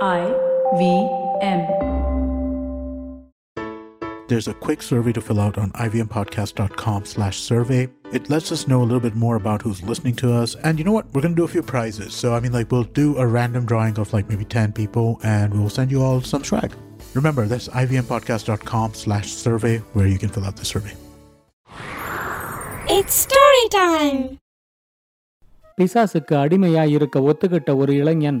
I V M. There's a quick survey to fill out on ivmpodcast.com slash survey. It lets us know a little bit more about who's listening to us. And you know what? We're going to do a few prizes. So, I mean, like, we'll do a random drawing of like maybe 10 people and we'll send you all some swag. Remember, that's ivmpodcast.com slash survey where you can fill out the survey. It's story time. பிசாசுக்கு அடிமையா இருக்க ஒத்துக்கிட்ட ஒரு இளைஞன்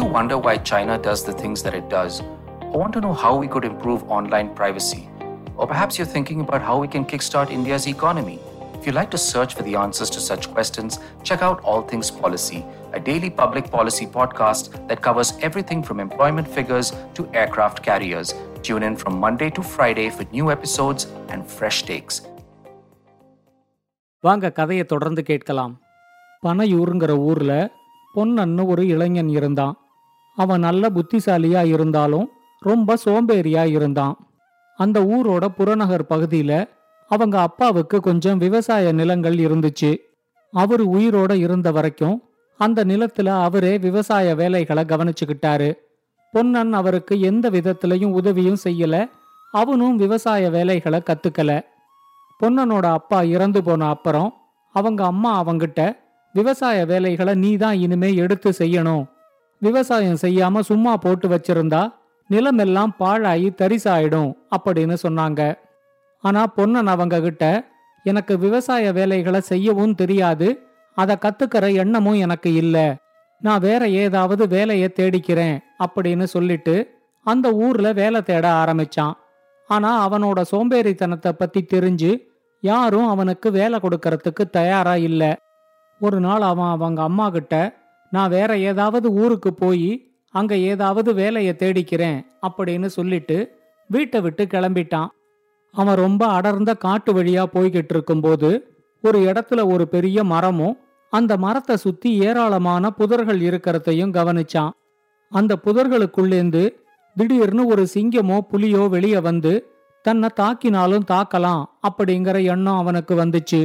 you wonder why China does the things that it does? Or want to know how we could improve online privacy? Or perhaps you're thinking about how we can kickstart India's economy? If you'd like to search for the answers to such questions, check out All Things Policy, a daily public policy podcast that covers everything from employment figures to aircraft carriers. Tune in from Monday to Friday for new episodes and fresh takes. வாங்க கதையை தொடர்ந்து கேட்கலாம் பனையூருங்கிற ஊர்ல பொன்னன்னு ஒரு இளைஞன் இருந்தான் அவன் நல்ல புத்திசாலியா இருந்தாலும் ரொம்ப சோம்பேறியா இருந்தான். அந்த ஊரோட புறநகர் பகுதியில அவங்க அப்பாவுக்கு கொஞ்சம் விவசாய நிலங்கள் இருந்துச்சு. அவர் உயிரோட இருந்த வரைக்கும் அந்த நிலத்துல அவரே விவசாய வேலைகளை கவனிச்சுக்கிட்டாரு. பொன்னன் அவருக்கு எந்த விதத்திலையும் உதவியும் செய்யல அவனும் விவசாய வேலைகளை கத்துக்கல. பொன்னனோட அப்பா இறந்து போன அப்புறம் அவங்க அம்மா அவங்கிட்ட விவசாய வேலைகளை நீ தான் இனிமே எடுத்து செய்யணும் விவசாயம் செய்யாம சும்மா போட்டு வச்சிருந்தா நிலமெல்லாம் பாழாயி தரிசாயிடும் அப்படின்னு சொன்னாங்க. ஆனா பொன்னன் அவங்க கிட்ட எனக்கு விவசாய வேலைகளை செய்யவும் தெரியாது. அதை கத்துக்கிற எண்ணமும் எனக்கு இல்ல. நான் வேற ஏதாவது வேலையை தேடிக்கிறேன் அப்படின்னு சொல்லிட்டு அந்த ஊர்ல வேலை தேட ஆரம்பிச்சான். ஆனா அவனோட சோம்பேறித்தனத்தை பத்தி தெரிஞ்சு யாரும் அவனுக்கு வேலை கொடுக்கறதுக்கு தயாரா இல்ல. ஒரு நாள் அவன் அவங்க அம்மா கிட்ட நான் வேற ஏதாவது ஊருக்கு போய் அங்க ஏதாவது வேலையை தேடிக்கிறேன் அப்படின்னு சொல்லிட்டு வீட்டை விட்டு கிளம்பிட்டான். அவன் ரொம்ப அடர்ந்த காட்டு வழியா போய்கிட்டு இருக்கும்போது ஒரு இடத்துல ஒரு பெரிய மரமும் அந்த மரத்தை சுத்தி ஏராளமான புதர்கள் இருக்கிறதையும் கவனிச்சான். அந்த புதர்களுக்குள்ளேந்து திடீர்னு ஒரு சிங்கமோ புலியோ வெளியே வந்து தன்னை தாக்கினாலும் தாக்கலாம் அப்படிங்கிற எண்ணம் அவனுக்கு வந்துச்சு.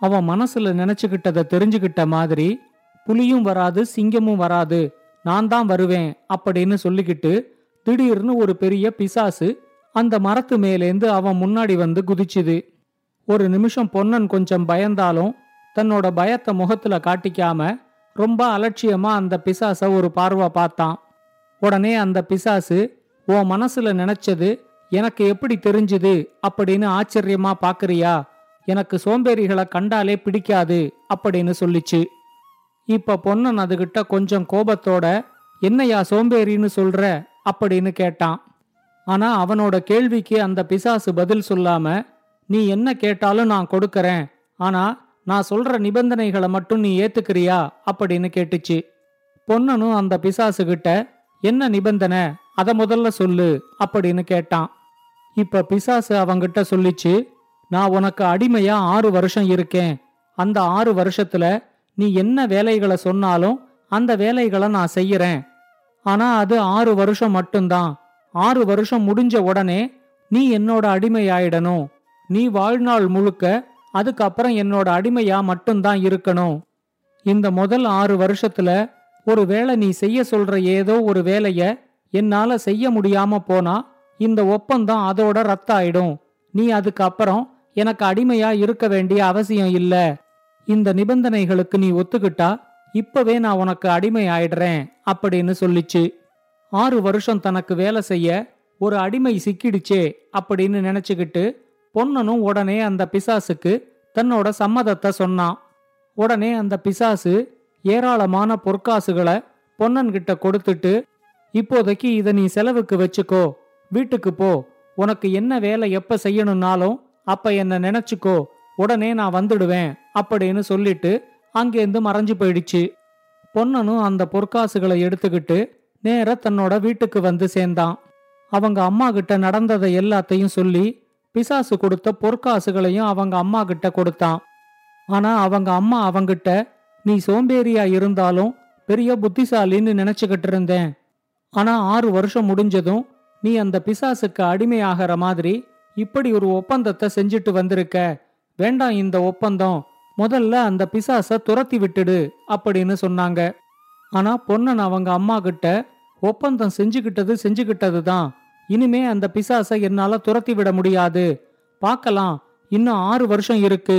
அவன் மனசுல நினைச்சுக்கிட்டதை தெரிஞ்சுக்கிட்ட மாதிரி புலியும் வராது சிங்கமும் வராது. நான் தான் வருவேன் அப்படின்னு சொல்லிக்கிட்டு திடீர்னு ஒரு பெரிய பிசாசு அந்த மரத்து மேலேந்து அவன் முன்னாடி வந்து குதிச்சுது. ஒரு நிமிஷம் பொன்னன் கொஞ்சம் பயந்தாலும் தன்னோட பயத்தை முகத்துல காட்டிக்காம ரொம்ப அலட்சியமா அந்த பிசாச ஒரு பார்வை பார்த்தான். உடனே அந்த பிசாசு உன் மனசுல நினைச்சது எனக்கு எப்படி தெரிஞ்சுது? அப்படின்னு ஆச்சரியமா பாக்குறியா? எனக்கு சோம்பேறிகளை கண்டாலே பிடிக்காது அப்படின்னு சொல்லிச்சு. இப்ப பொன்னன் அதுகிட்ட கொஞ்சம் கோபத்தோட என்னையா சோம்பேறின்னு சொல்ற? அப்படின்னு கேட்டான். ஆனா அவனோட கேள்விக்கு அந்த பிசாசு பதில் சொல்லாம நீ என்ன கேட்டாலும் நான் கொடுக்கறேன். ஆனா நான் சொல்ற நிபந்தனைகளை மட்டும் நீ ஏத்துக்கிறியா? அப்படின்னு கேட்டுச்சு. பொன்னனும் அந்த பிசாசு கிட்ட என்ன நிபந்தனை? அத முதல்ல சொல்லு அப்படின்னு கேட்டான். இப்ப பிசாசு அவங்கிட்ட சொல்லிச்சு நான் உனக்கு அடிமையா ஆறு வருஷம் இருக்கேன். அந்த ஆறு வருஷத்துல நீ என்ன வேலைகளை சொன்னாலும் அந்த வேலைகளை நான் செய்யறேன். ஆனா அது ஆறு வருஷம் மட்டும்தான். ஆறு வருஷம் முடிஞ்ச உடனே நீ என்னோட அடிமையாயிடணும். நீ வாழ்நாள் முழுக்க அதுக்கப்புறம் என்னோட அடிமையா மட்டும்தான் இருக்கணும். இந்த முதல் ஆறு வருஷத்துல ஒருவேளை நீ செய்ய சொல்ற ஏதோ ஒரு வேலைய என்னால செய்ய முடியாம போனா இந்த ஒப்பந்தம் அதோட ரத்தாயிடும். நீ அதுக்கப்புறம் எனக்கு அடிமையா இருக்க வேண்டிய அவசியம் இல்லை. இந்த நிபந்தனைகளுக்கு நீ ஒத்துக்கிட்டா இப்பவே நான் உனக்கு அடிமை ஆயிடுறேன் அப்படின்னு சொல்லிச்சு. ஆறு வருஷம் தனக்கு வேலை செய்ய ஒரு அடிமை சிக்கிடுச்சே அப்படின்னு நினைச்சுக்கிட்டு பொன்னனும் உடனே அந்த பிசாசுக்கு தன்னோட சம்மதத்தை சொன்னான். உடனே அந்த பிசாசு ஏராளமான பொற்காசுகளை பொன்னன்கிட்ட கொடுத்துட்டு இப்போதைக்கு இத நீ செலவுக்கு வச்சுக்கோ வீட்டுக்கு போ உனக்கு என்ன வேலை எப்ப செய்யணும்னாலும் அப்ப என்ன நினைச்சுக்கோ உடனே நான் வந்துடுவேன் அப்படின்னு சொல்லிட்டு அங்கேருந்து மறைஞ்சு போயிடுச்சு. பொன்னனும் அந்த பொற்காசுகளை எடுத்துக்கிட்டு நேர தன்னோட வீட்டுக்கு வந்து சேர்ந்தான். அவங்க அம்மா கிட்ட நடந்ததை எல்லாத்தையும் சொல்லி பிசாசு கொடுத்த பொற்காசுகளையும் அவங்க அம்மா கிட்ட கொடுத்தான். ஆனா அவங்க அம்மா அவங்கிட்ட நீ சோம்பேறியா இருந்தாலும் பெரிய புத்திசாலின்னு நினைச்சுக்கிட்டு இருந்தேன். ஆனா ஆறு வருஷம் முடிஞ்சதும் நீ அந்த பிசாசுக்கு அடிமையாகிற மாதிரி இப்படி ஒரு ஒப்பந்தத்தை செஞ்சுட்டு வந்திருக்க. வேண்டாம் இந்த ஒப்பந்தம். முதல்ல அந்த பிசாச துரத்தி விட்டுடு அப்படின்னு சொன்னாங்க. ஆனா பொன்னன் அவங்க அம்மா கிட்ட ஒப்பந்தம் செஞ்சுக்கிட்டது செஞ்சுக்கிட்டது தான் இனிமே அந்த பிசாசை என்னால துரத்தி விட முடியாது. பார்க்கலாம் இன்னும் ஆறு வருஷம் இருக்கு.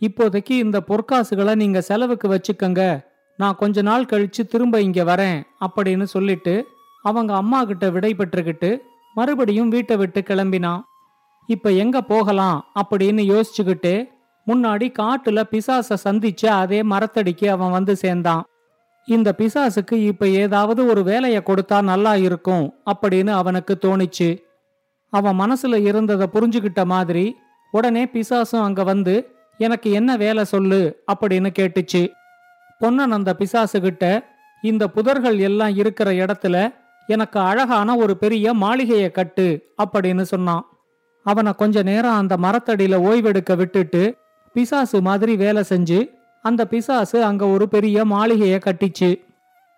இப்போதைக்கு இந்த பொற்காசுகளை நீங்க செலவுக்கு வச்சுக்கங்க. நான் கொஞ்ச நாள் கழிச்சு திரும்ப இங்க வரேன் அப்படின்னு சொல்லிட்டு அவங்க அம்மா கிட்ட விடை பெற்றுக்கிட்டு மறுபடியும் வீட்டை விட்டு கிளம்பினான். இப்ப எங்க போகலாம் அப்படின்னு யோசிச்சுக்கிட்டு முன்னாடி காட்டுல பிசாச சந்திச்ச அதே மரத்தடிக்கு அவன் வந்து சேர்ந்தான். இந்த பிசாசுக்கு இப்ப ஏதாவது ஒரு வேலைய கொடுத்தா நல்லா இருக்கும் அப்படின்னு அவனுக்கு தோணிச்சு. அவன் மனசுல இருந்ததை புரிஞ்சுக்கிட்ட மாதிரி உடனே பிசாசும் அங்க வந்து எனக்கு என்ன வேலை சொல்லு? அப்படின்னு கேட்டுச்சு. பொன்னன் அந்த பிசாசுகிட்ட இந்த புதர்கள் எல்லாம் இருக்கிற இடத்துல எனக்கு அழகான ஒரு பெரிய மாளிகையை கட்டு அப்படின்னு சொன்னான். அவனை கொஞ்ச நேரம் அந்த மரத்தடியில ஓய்வெடுக்க விட்டுட்டு பிசாசு மாதிரி வேலை செஞ்சு அந்த பிசாசு அங்க ஒரு பெரிய மாளிகையை கட்டிச்சு.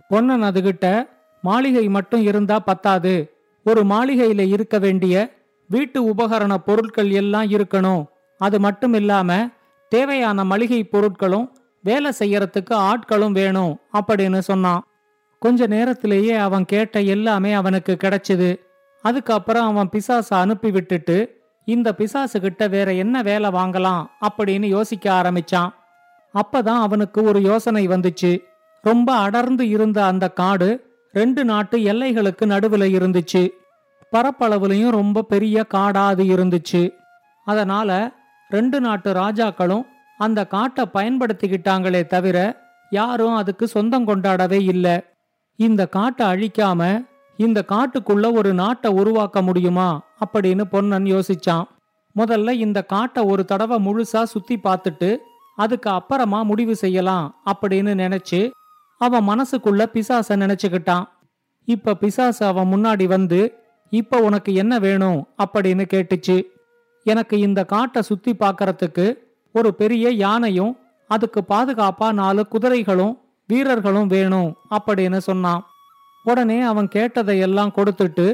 பொன்னன் அதுகிட்ட மாளிகை மட்டும் இருந்தா பத்தாது. ஒரு மாளிகையில இருக்க வேண்டிய வீட்டு உபகரண பொருட்கள் எல்லாம் இருக்கணும். அது மட்டும் இல்லாம தேவையான மளிகை பொருட்களும் வேலை செய்யறதுக்கு ஆட்களும் வேணும் அப்படின்னு சொன்னான். கொஞ்ச நேரத்திலேயே அவன் கேட்ட எல்லாமே அவனுக்கு கிடைச்சது. அதுக்கப்புறம் அவன் பிசாச அனுப்பி விட்டுட்டு இந்த பிசாசு கிட்ட வேற என்ன வேலை வாங்கலாம் அப்படின்னு யோசிக்க ஆரம்பிச்சான். அப்பதான் அவனுக்கு ஒரு யோசனை வந்துச்சு. ரொம்ப அடர்ந்து இருந்த அந்த காடு ரெண்டு நாட்டு எல்லைகளுக்கு நடுவுல இருந்துச்சு. பரப்பளவுலையும் ரொம்ப பெரிய காடா அது இருந்துச்சு. அதனால ரெண்டு நாட்டு ராஜாக்களும் அந்த காட்டை பயன்படுத்திக்கிட்டாங்களே தவிர யாரும் அதுக்கு சொந்தம் கொண்டாடவே இல்லை. இந்த காட்டை அழிக்காம இந்த காட்டுக்குள்ள ஒரு நாட்டை உருவாக்க முடியுமா? அப்படின்னு பொன்னன் யோசிச்சான். முதல்ல இந்த காட்டை ஒரு தடவை முழுசா சுத்தி பார்த்துட்டு அதுக்கு அப்புறமா முடிவு செய்யலாம் அப்படின்னு நினைச்சு அவன் மனசுக்குள்ள பிசாச நினைச்சுக்கிட்டான். இப்ப பிசாசு அவன் முன்னாடி வந்து இப்ப உனக்கு என்ன வேணும்? அப்படின்னு கேட்டுச்சு. எனக்கு இந்த காட்டை சுத்தி பார்க்கறதுக்கு ஒரு பெரிய யானையும் அதுக்கு பாதுகாப்பா நாலு குதிரைகளும் வீரர்களும் வேணும் அப்படின்னு சொன்னான். உடனே அவன் கேட்டதையெல்லாம் கொடுத்துட்டு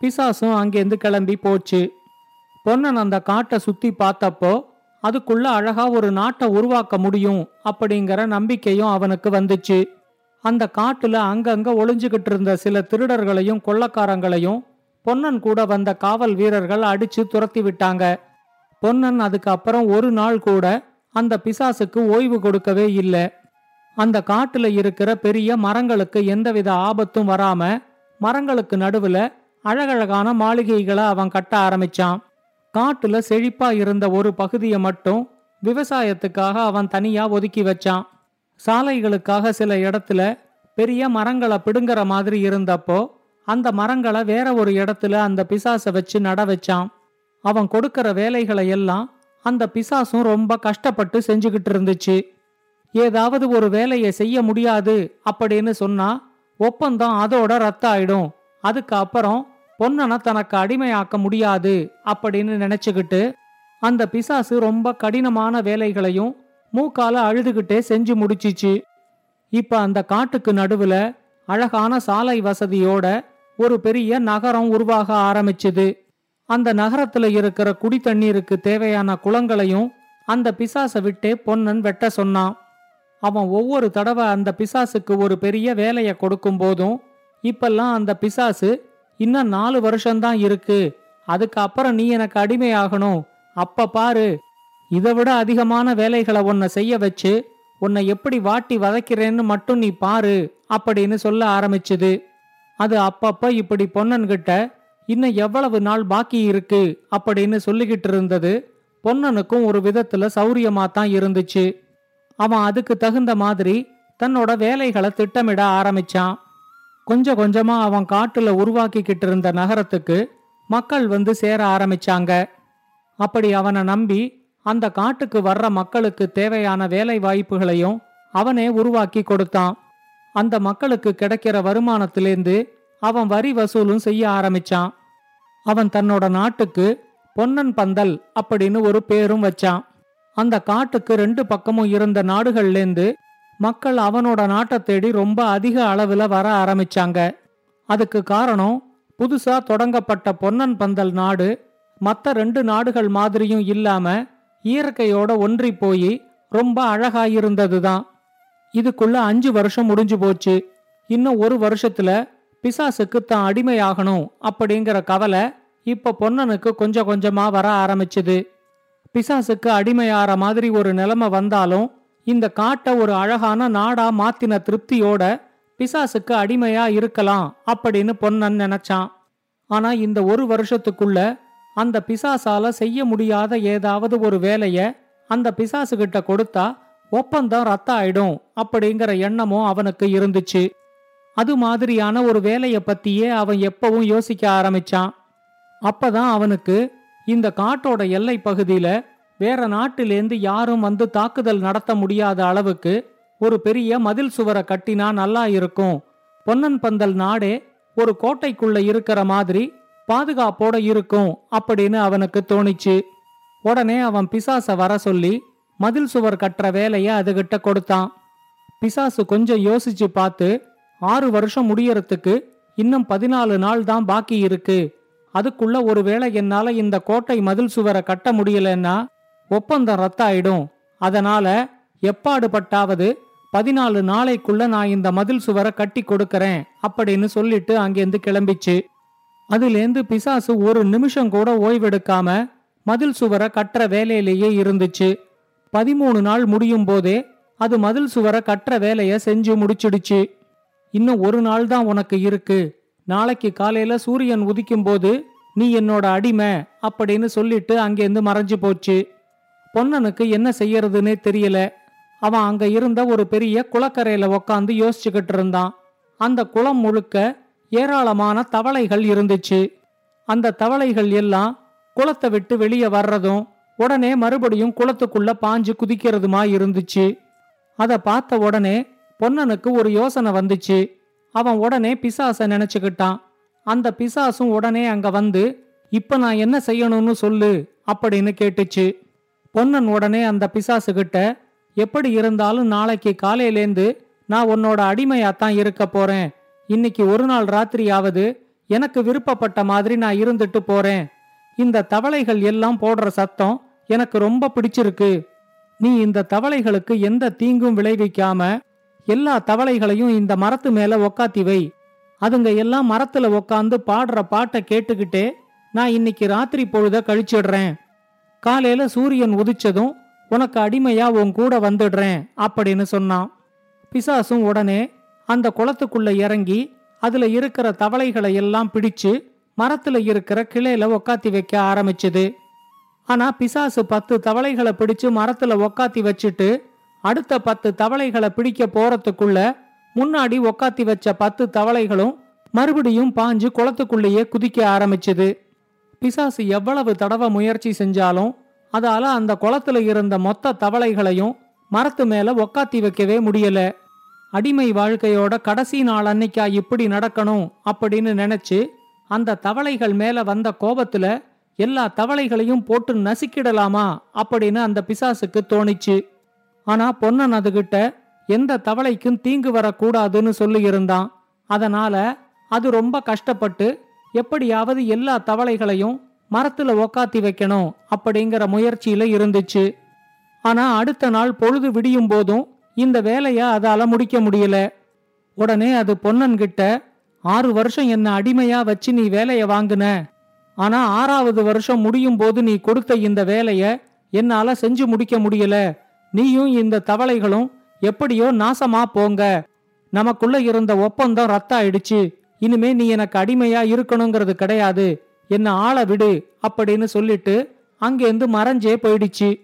பிசாசும் அங்கேருந்து கிளம்பி போச்சு. பொன்னன் அந்த காட்டை சுத்தி பார்த்தப்போ அதுக்குள்ள அழகா ஒரு நாட்டை உருவாக்க முடியும் அப்படிங்கிற நம்பிக்கையும் அவனுக்கு வந்துச்சு. அந்த காட்டுல அங்கங்க ஒளிஞ்சுகிட்டு இருந்த சில திருடர்களையும் கொள்ளக்காரங்களையும் பொன்னன் கூட வந்த காவல் வீரர்கள் அடிச்சு துரத்தி விட்டாங்க. பொன்னன் அதுக்கு அப்புறம் ஒரு நாள் கூட அந்த பிசாசுக்கு ஓய்வு கொடுக்கவே இல்லை. அந்த காட்டுல இருக்கிற பெரிய மரங்களுக்கு எந்தவித ஆபத்தும் வராம மரங்களுக்கு நடுவுல அழகழகான மாளிகைகளை அவன் கட்ட ஆரம்பிச்சான். காட்டுல செழிப்பா இருந்த ஒரு பகுதியை மட்டும் விவசாயத்துக்காக அவன் தனியா ஒதுக்கி வச்சான். சாலைகளுக்காக சில இடத்துல பெரிய மரங்களை பிடுங்குற மாதிரி இருந்தப்போ அந்த மரங்களை வேற ஒரு இடத்துல அந்த பிசாசை வச்சு நட வச்சான். அவன் கொடுக்கிற வேலைகளை எல்லாம் அந்த பிசாசும் ரொம்ப கஷ்டப்பட்டு செஞ்சுக்கிட்டு இருந்துச்சு. ஏதாவது ஒரு வேலையை செய்ய முடியாது அப்படின்னு சொன்னா ஒப்பந்தம் அதோட ரத்த ஆயிடும் அதுக்கு அப்புறம் பொன்னனை தனக்கு அடிமையாக்க முடியாது அப்படின்னு நினைச்சுக்கிட்டு அந்த பிசாசு ரொம்ப கடினமான வேலைகளையும் மூக்கால அழுதுகிட்டே செஞ்சு முடிச்சிச்சு. இப்ப அந்த காட்டுக்கு நடுவுல அழகான சாலை வசதியோட ஒரு பெரிய நகரம் உருவாக ஆரம்பிச்சுது. அந்த நகரத்துல இருக்கிற குடி தண்ணீருக்கு தேவையான குளங்களையும் அந்த பிசாசை விட்டே பொன்னன் வெட்ட சொன்னான். அவன் ஒவ்வொரு தடவை அந்த பிசாசுக்கு ஒரு பெரிய வேலையை கொடுக்கும் போதும் இப்பெல்லாம் அந்த பிசாசு இன்னும் நாலு வருஷம்தான் இருக்கு. அதுக்கு அப்புறம் நீ எனக்கு அடிமையாகணும். அப்ப பாரு. இதை விட அதிகமான வேலைகளை உன்னை செய்ய வச்சு உன்னை எப்படி வாட்டி வதைக்கிறேன்னு மட்டும் நீ பாரு அப்படின்னு சொல்ல ஆரம்பிச்சுது. அது அப்பப்ப இப்படி பொன்னன்கிட்ட இன்னும் எவ்வளவு நாள் பாக்கி இருக்கு? அப்படின்னு சொல்லிக்கிட்டு இருந்தது. பொன்னனுக்கும் ஒரு விதத்துல சௌரியமா தான் இருந்துச்சு. அவன் அதுக்கு தகுந்த மாதிரி தன்னோட வேலைகளை திட்டமிட ஆரம்பிச்சான். கொஞ்சம் கொஞ்சமா அவன் காட்டுல உருவாக்கிக்கிட்டு இருந்த நகரத்துக்கு மக்கள் வந்து சேர ஆரம்பிச்சாங்க. அப்படி அவனை நம்பி அந்த காட்டுக்கு வர்ற மக்களுக்கு தேவையான வேலை வாய்ப்புகளையும் அவனே உருவாக்கி கொடுத்தான். அந்த மக்களுக்கு கிடைக்கிற வருமானத்திலேந்து அவன் வரி வசூலும் செய்ய ஆரம்பிச்சான். அவன் தன்னோட நாட்டுக்கு பொன்னன் பந்தல் அப்படின்னு ஒரு பேரும் வச்சான். அந்த காட்டுக்கு ரெண்டு பக்கமும் இருந்த நாடுகள்லேருந்து மக்கள் அவனோட நாட்டை தேடி ரொம்ப அதிக அளவில் வர ஆரம்பிச்சாங்க. அதுக்கு காரணம் புதுசா தொடங்கப்பட்ட பொன்னன் பந்தல் நாடு மற்ற ரெண்டு நாடுகள் மாதிரியும் இல்லாம இயற்கையோட ஒன்றி போய் ரொம்ப அழகாயிருந்ததுதான். இதுக்குள்ள அஞ்சு வருஷம் முடிஞ்சு போச்சு. இன்னும் ஒரு வருஷத்துல பிசாசுக்கு தான் அடிமையாகணும் அப்படிங்கிற கவலை இப்ப பொன்னனுக்கு கொஞ்சம் கொஞ்சமா வர ஆரம்பிச்சுது. பிசாசுக்கு அடிமையாற மாதிரி ஒரு நிலைமை வந்தாலும் இந்த காட்டை ஒரு அழகான நாடா மாத்தின திருப்தியோட பிசாசுக்கு அடிமையா இருக்கலாம் அப்படின்னு பொன்னன் நினைச்சான். ஆனா இந்த ஒரு வருஷத்துக்குள்ள அந்த பிசாசால செய்ய முடியாத ஏதாவது ஒரு வேலைய அந்த பிசாசுகிட்ட கொடுத்தா ஒப்பந்தம் ரத்த ஆயிடும் அப்படிங்கிற எண்ணமும் அவனுக்கு இருந்துச்சு. அது மாதிரியான ஒரு வேலைய பத்தியே அவன் எப்பவும் யோசிக்க ஆரம்பிச்சான். அப்பதான் அவனுக்கு இந்த காட்டோட எல்லை பகுதியில வேற நாட்டிலேந்து யாரும் வந்து தாக்குதல் நடத்த முடியாத அளவுக்கு ஒரு பெரிய மதில் சுவரை கட்டினா நல்லா இருக்கும். பொன்னன் பந்தல் நாடே ஒரு கோட்டைக்குள்ள இருக்கிற மாதிரி பாதுகாப்போட இருக்கும் அப்படின்னு அவனுக்கு தோணிச்சு. உடனே அவன் பிசாச வர சொல்லி மதில் சுவர் கட்டுற வேலைய அதுகிட்ட கொடுத்தான். பிசாசு கொஞ்சம் யோசிச்சு பார்த்து ஆறு வருஷம் முடியறதுக்கு இன்னும் பதினாலு நாள் தான் பாக்கி இருக்கு. அதுக்குள்ள ஒருவேளை என்னால இந்த கோட்டை மதில் சுவரை கட்ட முடியலன்னா ஒப்பந்தம் ரத்தாயிடும். அதனால எப்பாடுபட்டாவது பதினாலு நாளைக்குள்ள நான் இந்த மதில் சுவரை கட்டி கொடுக்கறேன் அப்படின்னு சொல்லிட்டு அங்கேருந்து கிளம்பிச்சு. அதுலேருந்து பிசாசு ஒரு நிமிஷம் கூட ஓய்வெடுக்காம மதில் சுவரை கட்டுற வேலையிலேயே இருந்துச்சு. பதிமூணு நாள் முடியும் போதே அது மதில் சுவரை கட்டுற வேலையை செஞ்சு முடிச்சிடுச்சு. இன்னும் ஒரு நாள் தான் உனக்கு இருக்கு. நாளைக்கு காலையில சூரியன் உதிக்கும் போது நீ என்னோட அடிமை அப்படின்னு சொல்லிட்டு அங்கேருந்து மறைஞ்சு போச்சு. பொன்னனுக்கு என்ன செய்யறதுன்னே தெரியல. அவன் அங்க இருந்த ஒரு பெரிய குளக்கரையில உக்காந்து யோசிச்சுக்கிட்டு இருந்தான். அந்த குளம் முழுக்க ஏராளமான தவளைகள் இருந்துச்சு. அந்த தவளைகள் எல்லாம் குளத்தை விட்டு வெளியே வர்றதும் உடனே மறுபடியும் குளத்துக்குள்ள பாஞ்சு குதிக்கிறதுமா இருந்துச்சு. அதை பார்த்த உடனே பொன்னனுக்கு ஒரு யோசனை வந்துச்சு. அவன் உடனே பிசாச நினைச்சுக்கிட்டான். அந்த பிசாசும் உடனே அங்க வந்து இப்ப நான் என்ன செய்யணும்னு சொல்லு அப்படின்னு கேட்டுச்சு. பொன்னன் உடனே அந்த பிசாசு கிட்ட எப்படி இருந்தாலும் நாளைக்கு காலையிலேந்து நான் உன்னோட அடிமையாத்தான் இருக்க போறேன். இன்னைக்கு ஒரு நாள் ராத்திரியாவது எனக்கு விருப்பப்பட்ட மாதிரி நான் இருந்துட்டு போறேன். இந்த தவளைகள் எல்லாம் போடுற சத்தம் எனக்கு ரொம்ப பிடிச்சிருக்கு. நீ இந்த தவளைகளுக்கு எந்த தீங்கும் விளைவிக்காம எல்லா தவளைகளையும் இந்த மரத்து மேல உக்காத்தி வை. அதுங்க எல்லாம் மரத்துல உக்காந்து பாடுற பாட்டை கேட்டுக்கிட்டே நான் இன்னைக்கு ராத்திரி பொழுத கழிச்சிடுறேன். காலையில சூரியன் உதிச்சதும் உனக்கு அடிமையா உன் கூட வந்துடுறேன் அப்படின்னு சொன்னான். பிசாசும் உடனே அந்த குளத்துக்குள்ள இறங்கி அதுல இருக்கிற தவளைகளை எல்லாம் பிடிச்சு மரத்துல இருக்கிற கிளையில உக்காத்தி வைக்க ஆரம்பிச்சுது. ஆனா பிசாசு பத்து தவளைகளை பிடிச்சு மரத்துல உக்காத்தி வச்சுட்டு அடுத்த பத்து தவளைகளை பிடிக்க போறதுக்குள்ள முன்னாடி உக்காத்தி வச்ச பத்து தவளைகளும் மறுபடியும் பாஞ்சு குளத்துக்குள்ளேயே குதிக்க ஆரம்பிச்சுது. பிசாசு எவ்வளவு தடவை முயற்சி செஞ்சாலும் அதால அந்த குளத்துல இருந்த மொத்த தவளைகளையும் மரத்து மேல உக்காத்தி வைக்கவே முடியல. அடிமை வாழ்க்கையோட கடைசி நாள் அன்னைக்கா இப்படி நடக்கணும் அப்படின்னு நினைச்சு அந்த தவளைகள் மேல வந்த கோபத்துல எல்லா தவளைகளையும் போட்டு நசுக்கிடலாமா அப்படின்னு அந்த பிசாசுக்கு தோணிச்சு. ஆனா பொன்னன் அதுகிட்ட எந்த தவளைக்கும் தீங்கு வரக்கூடாதுன்னு சொல்லி இருந்தான். அதனால அது ரொம்ப கஷ்டப்பட்டு எப்படியாவது எல்லா தவளைகளையும் மரத்துல உக்காத்தி வைக்கணும் அப்படிங்கிற முயற்சியில இருந்துச்சு. ஆனா அடுத்த நாள் பொழுது விடியும் போதும் இந்த வேலைய அதால முடிக்க முடியல. உடனே அது பொன்னன்கிட்ட ஆறு வருஷம் என்ன அடிமையா வச்சு நீ வேலைய வாங்கின. ஆனா ஆறாவது வருஷம் முடியும் போது நீ கொடுத்த இந்த வேலைய என்னால செஞ்சு முடிக்க முடியல. நீயும் இந்த தவளைகளும் எப்படியோ நாசமா போங்க. நமக்குள்ள இருந்த ஒப்பந்தம் ரத்த ஆயிடுச்சு இனிமே நீ எனக்கு அடிமையா இருக்கணுங்கிறது கிடையாது. என்ன ஆள விடு அப்படின்னு சொல்லிட்டு அங்கேருந்து மறைஞ்சே போயிடுச்சு.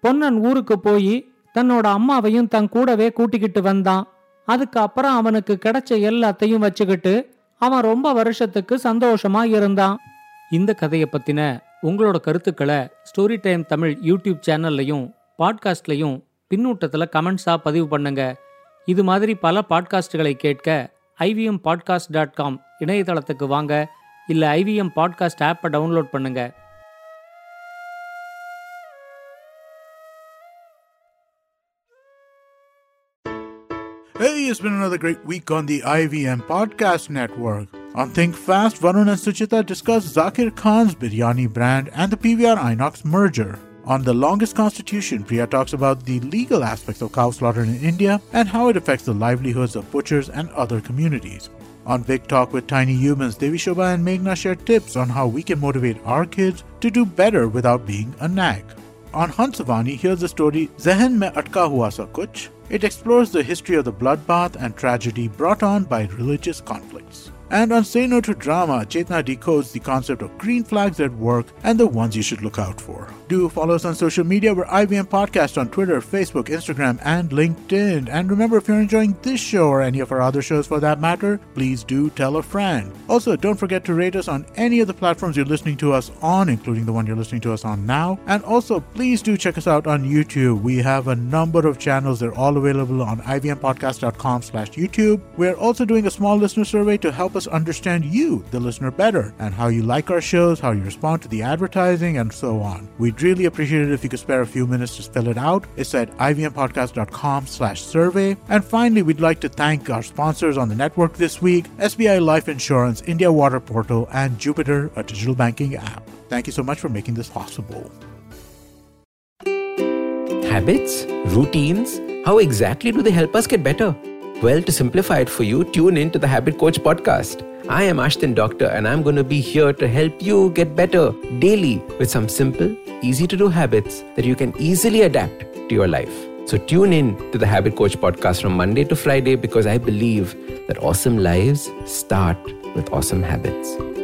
பொன்னன் ஊருக்கு போய் தன்னோட அம்மாவையும் தன் கூடவே கூட்டிக்கிட்டு வந்தான். அதுக்கு அப்புறம் அவனுக்கு கிடைச்ச எல்லாத்தையும் வச்சுக்கிட்டு அவன் ரொம்ப வருஷத்துக்கு சந்தோஷமா இருந்தான். இந்த கதையை பத்தின உங்களோட கருத்துக்களை ஸ்டோரி டைம் தமிழ் யூடியூப் சேனல்லையும் பாட்காஸ்ட்லையும் பின்னூட்டத்தில் கமெண்ட்ஸாக பதிவு பண்ணுங்க இது மாதிரி பல பாட்காஸ்டுகளை கேட்க ஐவிஎம் பாட்காஸ்ட் டாட் காம் இணையதளத்துக்கு வாங்க இல்லை ஐவிஎம் பாட்காஸ்ட் ஆப்பை டவுன்லோட் பண்ணுங்க Hey, it's been another great week on the IVM Podcast Network. On Think Fast, Varun and Suchita discuss Zakir Khan's biryani brand and the PVR Inox merger. On The Longest Constitution, Priya talks about the legal aspects of cow slaughter in India and how it affects the livelihoods of butchers and other communities. On Big Talk with Tiny Humans, Devi Shobha and Meghna share tips on how we can motivate our kids to do better without being a nag. On Hansavani, here's the story Zehen Mein Atka Hua Sa Kuch. It explores the history of the bloodbath and tragedy brought on by religious conflicts. And on Say No to Drama, Chetna decodes the concept of green flags at work and the ones you should look out for. Do follow us on social media. We're IBM Podcast on Twitter, Facebook, Instagram, and LinkedIn. And remember, if you're enjoying this show or any of our other shows for that matter, please do tell a friend. Also, don't forget to rate us on any of the platforms you're listening to us on, including the one you're listening to us on now. And also, please do check us out on YouTube. We have a number of channels. They're all available on ivmpodcast.com slash YouTube. We're also doing a small listener survey to help us understand you, the listener, better and how you like our shows, how you respond to the advertising, and so on. We'd really appreciate it if you could spare a few minutes to fill it out. It's at ivmpodcast.com slash survey. And finally, we'd like to thank our sponsors on the network this week, SBI Life Insurance, India Water Portal, and Jupiter, a digital banking app. Thank you so much for making this possible. Habits? Routines? How exactly do they help us get better? Well, to simplify it for you, tune in to the Habit Coach podcast. I am Ashton Doctor, and I'm going to be here to help you get better daily with some simple, easy to do habits that you can easily adapt to your life. So tune in to the Habit Coach podcast from Monday to Friday because I believe that awesome lives start with awesome habits.